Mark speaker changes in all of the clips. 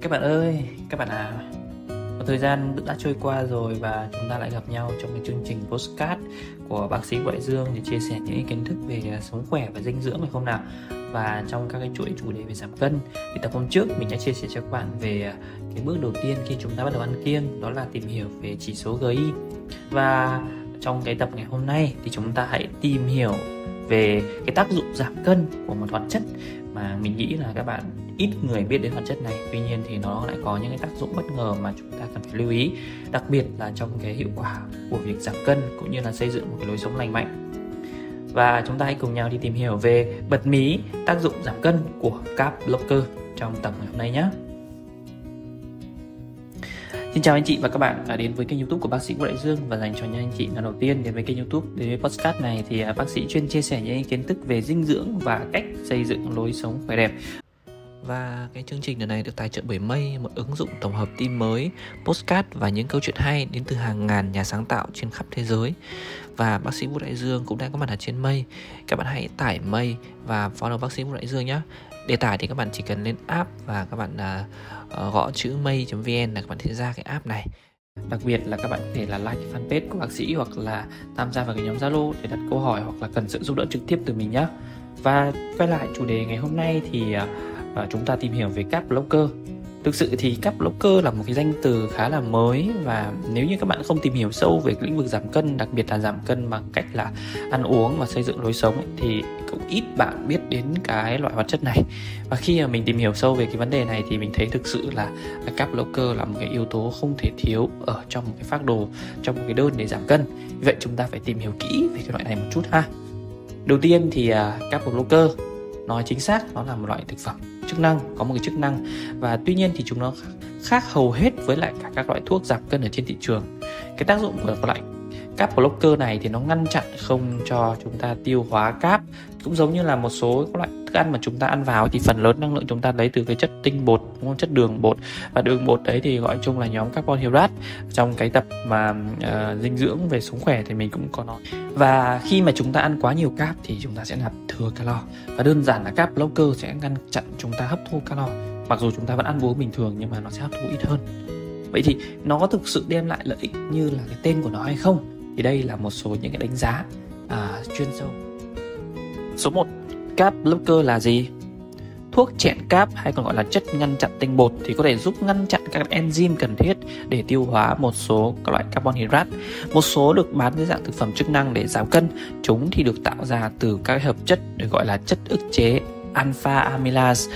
Speaker 1: Các bạn ơi, các bạn à Một thời gian đã trôi qua rồi và chúng ta lại gặp nhau trong cái chương trình postcard của bác sĩ Ngoại Dương để chia sẻ những kiến thức về à, sống khỏe và dinh dưỡng phải không nào? Và trong các cái chuỗi chủ đề về giảm cân thì tập hôm trước mình đã chia sẻ cho các bạn về à, cái bước đầu tiên khi chúng ta bắt đầu ăn kiêng đó là tìm hiểu về chỉ số GI và trong cái tập ngày hôm nay thì chúng ta hãy tìm hiểu về cái tác dụng giảm cân của một hoạt chất mà mình nghĩ là các bạn ít người biết đến hoạt chất này. Tuy nhiên thì nó lại có những cái tác dụng bất ngờ mà chúng ta cần phải lưu ý, đặc biệt là trong cái hiệu quả của việc giảm cân cũng như là xây dựng một cái lối sống lành mạnh. Và chúng ta hãy cùng nhau đi tìm hiểu về bật mí tác dụng giảm cân của carb blocker trong tập ngày hôm nay nhé. Xin chào anh chị và các bạn đã đến với kênh youtube của bác sĩ Vũ Đại Dương và dành cho những anh chị lần đầu tiên đến với kênh youtube đến với podcast này thì à, bác sĩ chuyên chia sẻ những kiến thức về dinh dưỡng và cách xây dựng lối sống khỏe đẹp và cái chương trình lần này được tài trợ bởi Mây, một ứng dụng tổng hợp tin mới, postcard và những câu chuyện hay đến từ hàng ngàn nhà sáng tạo trên khắp thế giới. Và bác sĩ Vũ Đại Dương cũng đang có mặt ở trên Mây. Các bạn hãy tải Mây và follow bác sĩ Vũ Đại Dương nhé. Để tải thì các bạn chỉ cần lên app và các bạn uh, gõ chữ mây.vn là các bạn sẽ ra cái app này. Đặc biệt là các bạn có thể là like fanpage của bác sĩ hoặc là tham gia vào cái nhóm Zalo để đặt câu hỏi hoặc là cần sự giúp đỡ trực tiếp từ mình nhé. Và quay lại chủ đề ngày hôm nay thì uh, và chúng ta tìm hiểu về các blogger thực sự thì các blogger là một cái danh từ khá là mới và nếu như các bạn không tìm hiểu sâu về lĩnh vực giảm cân đặc biệt là giảm cân bằng cách là ăn uống và xây dựng lối sống ấy, thì cũng ít bạn biết đến cái loại hoạt chất này. Và khi mà mình tìm hiểu sâu về cái vấn đề này thì mình thấy thực sự là các blogger là một cái yếu tố không thể thiếu ở trong một cái phác đồ trong một cái đơn để giảm cân. Vậy chúng ta phải tìm hiểu kỹ về cái loại này một chút ha. Đầu tiên thì à, các blogger nói chính xác nó là một loại thực phẩm chức năng, có một cái chức năng. Và tuy nhiên thì chúng nó khác hầu hết với lại cả các loại thuốc giảm cân ở trên thị trường. Cái tác dụng của loại cáp blocker này thì nó ngăn chặn không cho chúng ta tiêu hóa cáp, cũng giống như là một số các loại ăn mà chúng ta ăn vào thì phần lớn năng lượng chúng ta lấy từ cái chất tinh bột đúng không? chất đường bột. Và đường bột đấy thì gọi chung là nhóm carbon hydrate. Trong cái tập mà uh, dinh dưỡng về sống khỏe thì mình cũng có nói. Và khi mà chúng ta ăn quá nhiều cáp thì chúng ta sẽ nạp thừa calo. Và đơn giản là cáp blocker sẽ ngăn chặn chúng ta hấp thu calo. Mặc dù chúng ta vẫn ăn uống bình thường nhưng mà nó sẽ hấp thu ít hơn. Vậy thì nó có thực sự đem lại lợi ích như là cái tên của nó hay không? Thì đây là một số những cái đánh giá à, chuyên sâu. Số 1 cáp blocker là gì thuốc chẹn cáp hay còn gọi là chất ngăn chặn tinh bột thì có thể giúp ngăn chặn các enzyme cần thiết để tiêu hóa một số các loại carbon hydrate. Một số được bán dưới dạng thực phẩm chức năng để giảm cân. Chúng thì được tạo ra từ các hợp chất được gọi là chất ức chế alpha amylase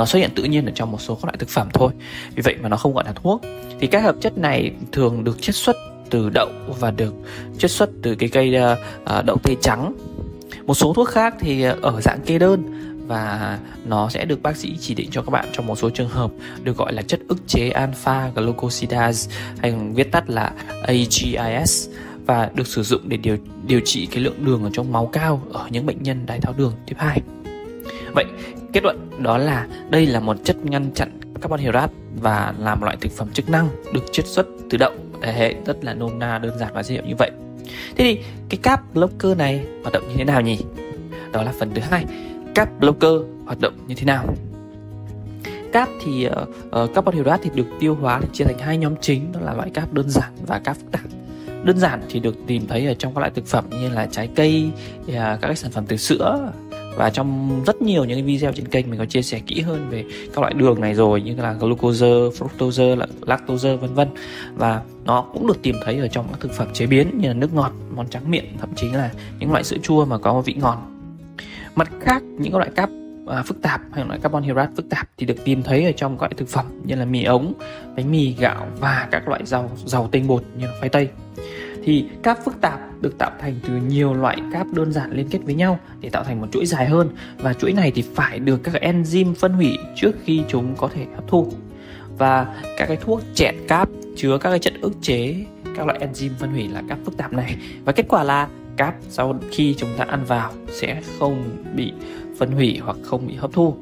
Speaker 1: uh, xuất hiện tự nhiên ở trong một số các loại thực phẩm thôi. Vì vậy mà nó không gọi là thuốc. Thì các hợp chất này thường được chiết xuất từ đậu và được chiết xuất từ cái cây uh, đậu tây trắng một số thuốc khác thì ở dạng kê đơn và nó sẽ được bác sĩ chỉ định cho các bạn trong một số trường hợp được gọi là chất ức chế alpha glucosidase, hay viết tắt là AGIS và được sử dụng để điều điều trị cái lượng đường ở trong máu cao ở những bệnh nhân đái tháo đường tiếp 2. Vậy, kết luận đó là đây là một chất ngăn chặn carbon hydrate và làm loại thực phẩm chức năng được chiết xuất từ đậu hệ rất là nôm na đơn giản và dễ hiểu như vậy thế thì cái cap blocker này hoạt động như thế nào nhỉ? Đó là phần thứ hai. Cap blocker hoạt động như thế nào? Cáp thì uh, uh, carbon hydrate thì được tiêu hóa thì chia thành hai nhóm chính đó là loại cáp đơn giản và cáp phức tạp. Đơn giản thì được tìm thấy ở trong các loại thực phẩm như là trái cây à, các cái sản phẩm từ sữa và trong rất nhiều những video trên kênh mình có chia sẻ kỹ hơn về các loại đường này rồi như là glucose, fructose, lactose vân vân và nó cũng được tìm thấy ở trong các thực phẩm chế biến như là nước ngọt, món trắng miệng thậm chí là những loại sữa chua mà có vị ngọt. Mặt khác những loại cáp à, phức tạp hay loại carbon hydrate phức tạp thì được tìm thấy ở trong các loại thực phẩm như là mì ống, bánh mì, gạo và các loại rau giàu tinh bột như là khoai tây thì cáp phức tạp được tạo thành từ nhiều loại cáp đơn giản liên kết với nhau để tạo thành một chuỗi dài hơn. Và chuỗi này thì phải được các enzyme phân hủy trước khi chúng có thể hấp thu. Và các cái thuốc chẹn cáp chứa các cái chất ức chế, các loại enzyme phân hủy là cáp phức tạp này. Và kết quả là cáp sau khi chúng ta ăn vào sẽ không bị phân hủy hoặc không bị hấp thu.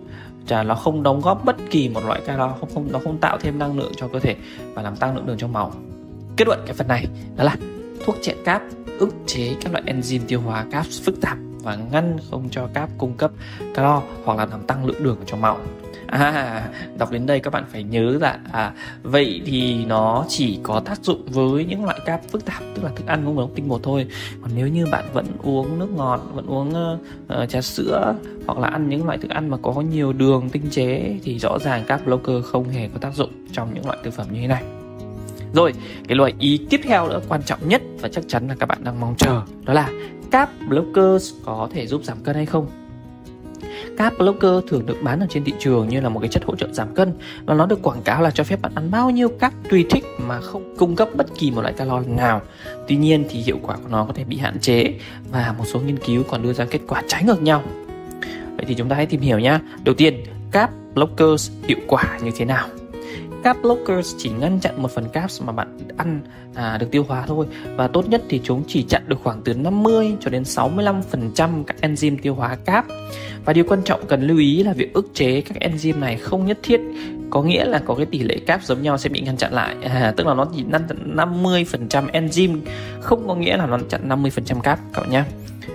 Speaker 1: Chả nó không đóng góp bất kỳ một loại calo không không, nó không tạo thêm năng lượng cho cơ thể và làm tăng lượng đường trong máu. Kết luận cái phần này đó là thuốc chặn cáp ức chế các loại enzyme tiêu hóa cáp phức tạp và ngăn không cho cáp cung cấp calo hoặc là làm tăng lượng đường trong máu. À đọc đến đây các bạn phải nhớ là à vậy thì nó chỉ có tác dụng với những loại cáp phức tạp tức là thức ăn không nguồn tinh bột thôi. Còn nếu như bạn vẫn uống nước ngọt vẫn uống uh, trà sữa hoặc là ăn những loại thức ăn mà có nhiều đường tinh chế thì rõ ràng cáp blocker không hề có tác dụng trong những loại thực phẩm như thế này rồi cái loại ý tiếp theo nữa quan trọng nhất và chắc chắn là các bạn đang mong chờ đó là carb blockers có thể giúp giảm cân hay không Carb blocker thường được bán ở trên thị trường như là một cái chất hỗ trợ giảm cân và nó được quảng cáo là cho phép bạn ăn bao nhiêu carb tùy thích mà không cung cấp bất kỳ một loại calo nào. Tuy nhiên thì hiệu quả của nó có thể bị hạn chế và một số nghiên cứu còn đưa ra kết quả trái ngược nhau. Vậy thì chúng ta hãy tìm hiểu nhé. Đầu tiên, carb blockers hiệu quả như thế nào? Carb blockers chỉ ngăn chặn một phần carbs mà bạn ăn à, được tiêu hóa thôi. Và tốt nhất thì chúng chỉ chặn được khoảng từ 50 cho đến 65% các enzyme tiêu hóa carb. Và điều quan trọng cần lưu ý là việc ức chế các enzyme này không nhất thiết có nghĩa là có cái tỷ lệ cáp giống nhau sẽ bị ngăn chặn lại. À, tức là nó chỉ ngăn chặn 50% enzyme không có nghĩa là nó chặn 50% cáp các bạn nhé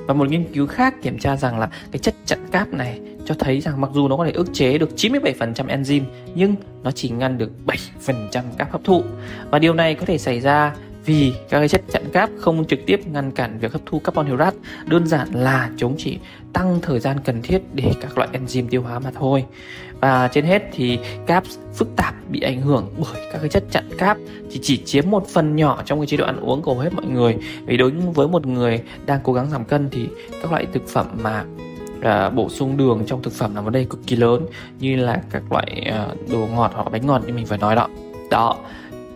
Speaker 1: và một nghiên cứu khác kiểm tra rằng là cái chất chặn cáp này cho thấy rằng mặc dù nó có thể ức chế được 97% enzyme, nhưng nó chỉ ngăn được 7% cáp hấp thụ. Và điều này có thể xảy ra vì các cái chất chặn cáp không trực tiếp ngăn cản việc hấp thu carbon hydrate, đơn giản là chúng chỉ tăng thời gian cần thiết để các loại enzyme tiêu hóa mà thôi và trên hết thì cáp phức tạp bị ảnh hưởng bởi các cái chất chặn cáp thì chỉ chiếm một phần nhỏ trong cái chế độ ăn uống của hết mọi người vì đối với một người đang cố gắng giảm cân thì các loại thực phẩm mà à, bổ sung đường trong thực phẩm là vấn đề cực kỳ lớn như là các loại à, đồ ngọt hoặc bánh ngọt như mình phải nói đó đó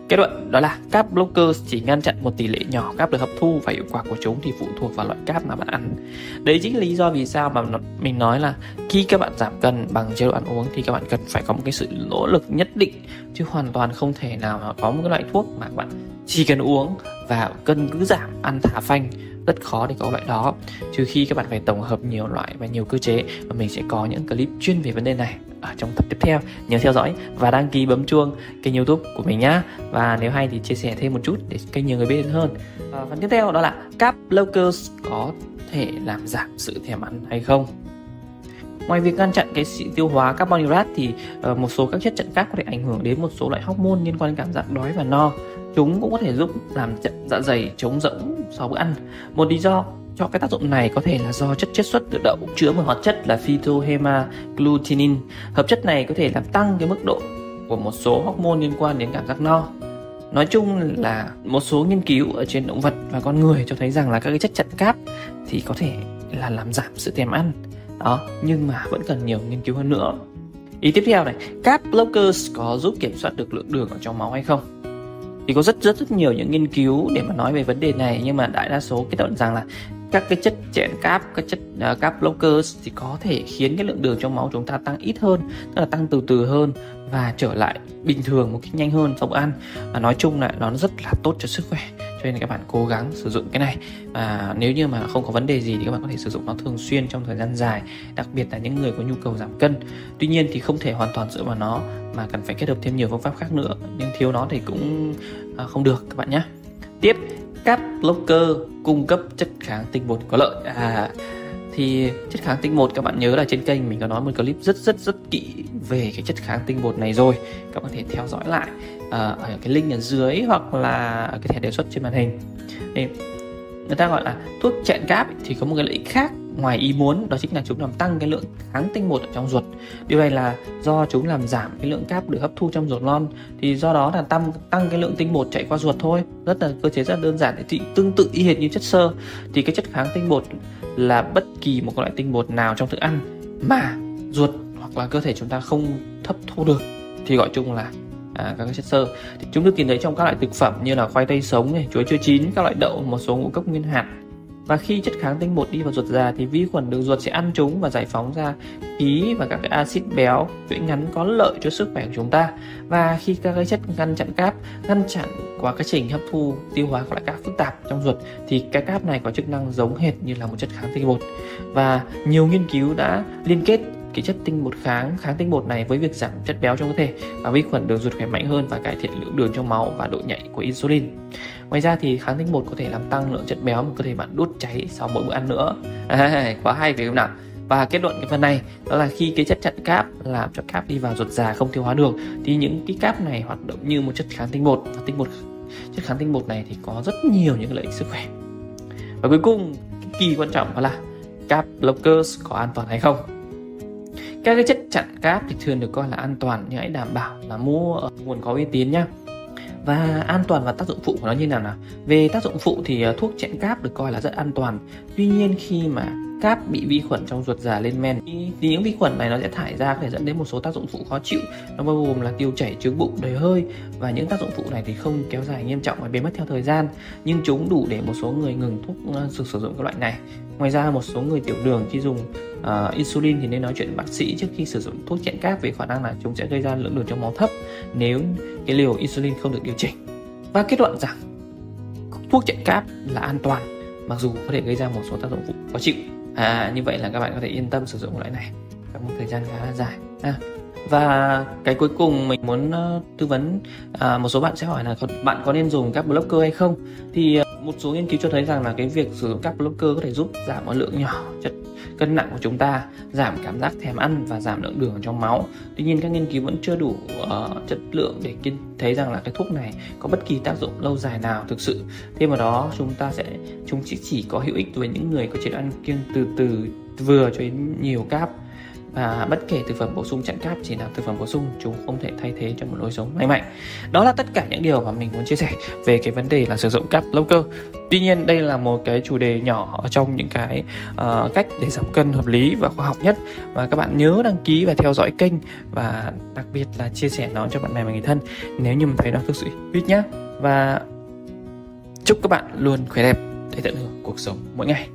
Speaker 1: Kết luận đó là carb blockers chỉ ngăn chặn một tỷ lệ nhỏ cáp được hấp thu và hiệu quả của chúng thì phụ thuộc vào loại cáp mà bạn ăn. Đấy chính là lý do vì sao mà mình nói là khi các bạn giảm cân bằng chế độ ăn uống thì các bạn cần phải có một cái sự nỗ lực nhất định chứ hoàn toàn không thể nào mà có một cái loại thuốc mà bạn chỉ cần uống và cân cứ giảm ăn thả phanh rất khó để có loại đó. Trừ khi các bạn phải tổng hợp nhiều loại và nhiều cơ chế, và mình sẽ có những clip chuyên về vấn đề này ở trong tập tiếp theo. Nhớ theo dõi và đăng ký bấm chuông kênh youtube của mình nhá. Và nếu hay thì chia sẻ thêm một chút để kênh nhiều người biết hơn. Và phần tiếp theo đó là carb blockers có thể làm giảm sự thèm ăn hay không? Ngoài việc ngăn chặn cái sự tiêu hóa carbon hydrate thì uh, một số các chất chặn khác có thể ảnh hưởng đến một số loại hormone liên quan đến cảm giác đói và no. Chúng cũng có thể giúp làm chậm dạ dày chống rỗng sau bữa ăn. Một lý do cho cái tác dụng này có thể là do chất chiết xuất từ đậu chứa một hoạt chất là phytohemagglutinin. Hợp chất này có thể làm tăng cái mức độ của một số hormone liên quan đến cảm giác no. Nói chung là một số nghiên cứu ở trên động vật và con người cho thấy rằng là các cái chất chặn cáp thì có thể là làm giảm sự thèm ăn. Đó, nhưng mà vẫn cần nhiều nghiên cứu hơn nữa. Ý tiếp theo này, các blockers có giúp kiểm soát được lượng đường ở trong máu hay không? thì có rất rất rất nhiều những nghiên cứu để mà nói về vấn đề này nhưng mà đại đa số kết luận rằng là các cái chất chèn cáp các chất à, uh, cáp blockers thì có thể khiến cái lượng đường trong máu chúng ta tăng ít hơn tức là tăng từ từ hơn và trở lại bình thường một cách nhanh hơn sau bữa ăn và nói chung là nó rất là tốt cho sức khỏe cho nên các bạn cố gắng sử dụng cái này. Và nếu như mà không có vấn đề gì thì các bạn có thể sử dụng nó thường xuyên trong thời gian dài, đặc biệt là những người có nhu cầu giảm cân. Tuy nhiên thì không thể hoàn toàn dựa vào nó mà cần phải kết hợp thêm nhiều phương pháp khác nữa, nhưng thiếu nó thì cũng à, không được các bạn nhé. Tiếp các blocker cung cấp chất kháng tinh bột có lợi. À thì chất kháng tinh bột các bạn nhớ là trên kênh mình có nói một clip rất rất rất kỹ về cái chất kháng tinh bột này rồi. Các bạn có thể theo dõi lại. Ờ, ở cái link ở dưới hoặc là cái thẻ đề xuất trên màn hình. Thì người ta gọi là thuốc chẹn cáp thì có một cái lợi ích khác ngoài ý muốn, đó chính là chúng làm tăng cái lượng kháng tinh bột ở trong ruột. Điều này là do chúng làm giảm cái lượng cáp được hấp thu trong ruột non, thì do đó là tăng tăng cái lượng tinh bột chạy qua ruột thôi. Rất là, cơ chế rất là đơn giản, thì tương tự y hệt như chất xơ. Thì cái chất kháng tinh bột là bất kỳ một loại tinh bột nào trong thức ăn mà ruột hoặc là cơ thể chúng ta không hấp thu được, thì gọi chung là à, các chất xơ. Thì chúng được tìm thấy trong các loại thực phẩm như là khoai tây sống này chuối chưa chín các loại đậu một số ngũ cốc nguyên hạt. Và khi chất kháng tinh bột đi vào ruột già thì vi khuẩn đường ruột sẽ ăn chúng và giải phóng ra khí và các cái axit béo chuỗi ngắn có lợi cho sức khỏe của chúng ta. Và khi các cái chất ngăn chặn cáp ngăn chặn qua quá trình hấp thu tiêu hóa các loại cáp phức tạp trong ruột thì cái cáp này có chức năng giống hệt như là một chất kháng tinh bột. Và nhiều nghiên cứu đã liên kết cái chất tinh bột kháng kháng tinh bột này với việc giảm chất béo trong cơ thể và vi khuẩn đường ruột khỏe mạnh hơn và cải thiện lượng đường trong máu và độ nhạy của insulin. Ngoài ra thì kháng tinh bột có thể làm tăng lượng chất béo mà cơ thể bạn đốt cháy sau mỗi bữa ăn nữa. À, quá hay phải không nào? và kết luận cái phần này đó là khi cái chất chặn cáp làm cho cáp đi vào ruột già không tiêu hóa được thì những cái cáp này hoạt động như một chất kháng tinh bột và tinh bột chất kháng tinh bột này thì có rất nhiều những lợi ích sức khỏe và cuối cùng cái kỳ quan trọng đó là cáp blockers có an toàn hay không các cái chất chặn cáp thì thường được coi là an toàn, nhưng hãy đảm bảo là mua ở nguồn có uy tín nhé và an toàn và tác dụng phụ của nó như nào nào? Về tác dụng phụ thì ờ, thuốc chặn cáp được coi là rất an toàn. Tuy nhiên khi mà cáp bị vi khuẩn trong ruột già lên men. Thì những vi khuẩn này nó sẽ thải ra có thể dẫn đến một số tác dụng phụ khó chịu. Nó bao gồm là tiêu chảy trướng bụng đầy hơi và những tác dụng phụ này thì không kéo dài nghiêm trọng và biến mất theo thời gian. Nhưng chúng đủ để một số người ngừng thuốc ờ, sử dụng các loại này. Ngoài ra một số người tiểu đường khi dùng uh, insulin thì nên nói chuyện với bác sĩ trước khi sử dụng thuốc chặn cáp vì khả năng là chúng sẽ gây ra lượng đường trong máu thấp nếu cái liều insulin không được điều chỉnh. Và kết luận rằng thuốc chặn cáp là an toàn mặc dù có thể gây ra một số tác dụng phụ khó chịu à như vậy là các bạn có thể yên tâm sử dụng loại này trong một thời gian khá là dài à và cái cuối cùng mình muốn ờ, tư vấn à, một số bạn sẽ hỏi là bạn có nên dùng các blocker hay không? Thì ờ, một số nghiên cứu cho thấy rằng là cái việc sử dụng các blocker có thể giúp giảm một lượng nhỏ chất cân nặng của chúng ta giảm cảm giác thèm ăn và giảm lượng đường trong máu. Tuy nhiên các nghiên cứu vẫn chưa đủ uh, chất lượng để kiên thấy rằng là cái thuốc này có bất kỳ tác dụng lâu dài nào thực sự. Thêm vào đó chúng ta sẽ chúng chỉ chỉ có hữu ích với những người có chế độ ăn kiêng từ từ vừa cho đến nhiều cáp và bất kể thực phẩm bổ sung chặn cáp chỉ là thực phẩm bổ sung chúng không thể thay thế cho một lối sống lành mạnh đó là tất cả những điều mà mình muốn chia sẻ về cái vấn đề là sử dụng cáp lâu cơ tuy nhiên đây là một cái chủ đề nhỏ trong những cái uh, cách để giảm cân hợp lý và khoa học nhất. Và các bạn nhớ đăng ký và theo dõi kênh và đặc biệt là chia sẻ nó cho bạn bè và người thân nếu như mình thấy nó thực sự hữu ích nhé và chúc các bạn luôn khỏe đẹp để tận hưởng cuộc sống mỗi ngày.